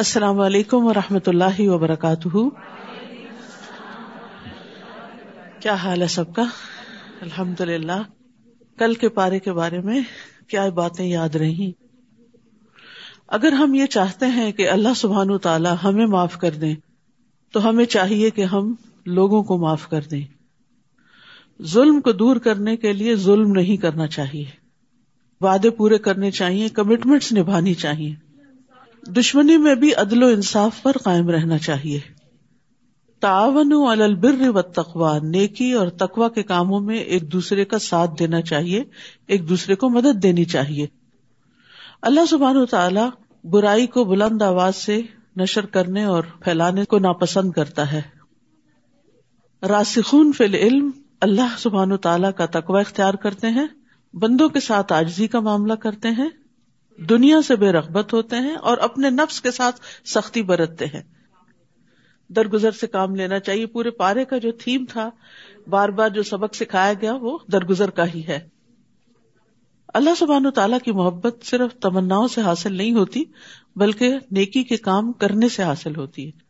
السلام علیکم و رحمۃ اللہ وبرکاتہ۔ کیا حال ہے سب کا؟ الحمد للہ کل کے پارے کے بارے میں کیا باتیں یاد رہی اگر ہم یہ چاہتے ہیں کہ اللہ سبحان تعالی ہمیں معاف کر دیں، تو ہمیں چاہیے کہ ہم لوگوں کو معاف کر دیں۔ ظلم کو دور کرنے کے لیے ظلم نہیں کرنا چاہیے۔ وعدے پورے کرنے چاہیے کمٹمنٹس نبھانی چاہیے۔ دشمنی میں بھی عدل و انصاف پر قائم رہنا چاہیے۔ تعاون البر و تقوا نیکی اور تقوا کے کاموں میں ایک دوسرے کا ساتھ دینا چاہیے، ایک دوسرے کو مدد دینی چاہیے۔ اللہ سبحان و تعالی برائی کو بلند آواز سے نشر کرنے اور پھیلانے کو ناپسند کرتا ہے۔ راسخون فی العلم، اللہ سبحان و تعالیٰ کا تقوا اختیار کرتے ہیں، بندوں کے ساتھ آجزی کا معاملہ کرتے ہیں۔ دنیا سے بے رغبت ہوتے ہیں اور اپنے نفس کے ساتھ سختی برتتے ہیں۔ درگزر سے کام لینا چاہیے۔ پورے پارے کا جو تھیم تھا، بار بار جو سبق سکھایا گیا، وہ درگزر کا ہی ہے۔ اللہ سبحان و تعالیٰ کی محبت صرف تمنا سے حاصل نہیں ہوتی، بلکہ نیکی کے کام کرنے سے حاصل ہوتی ہے۔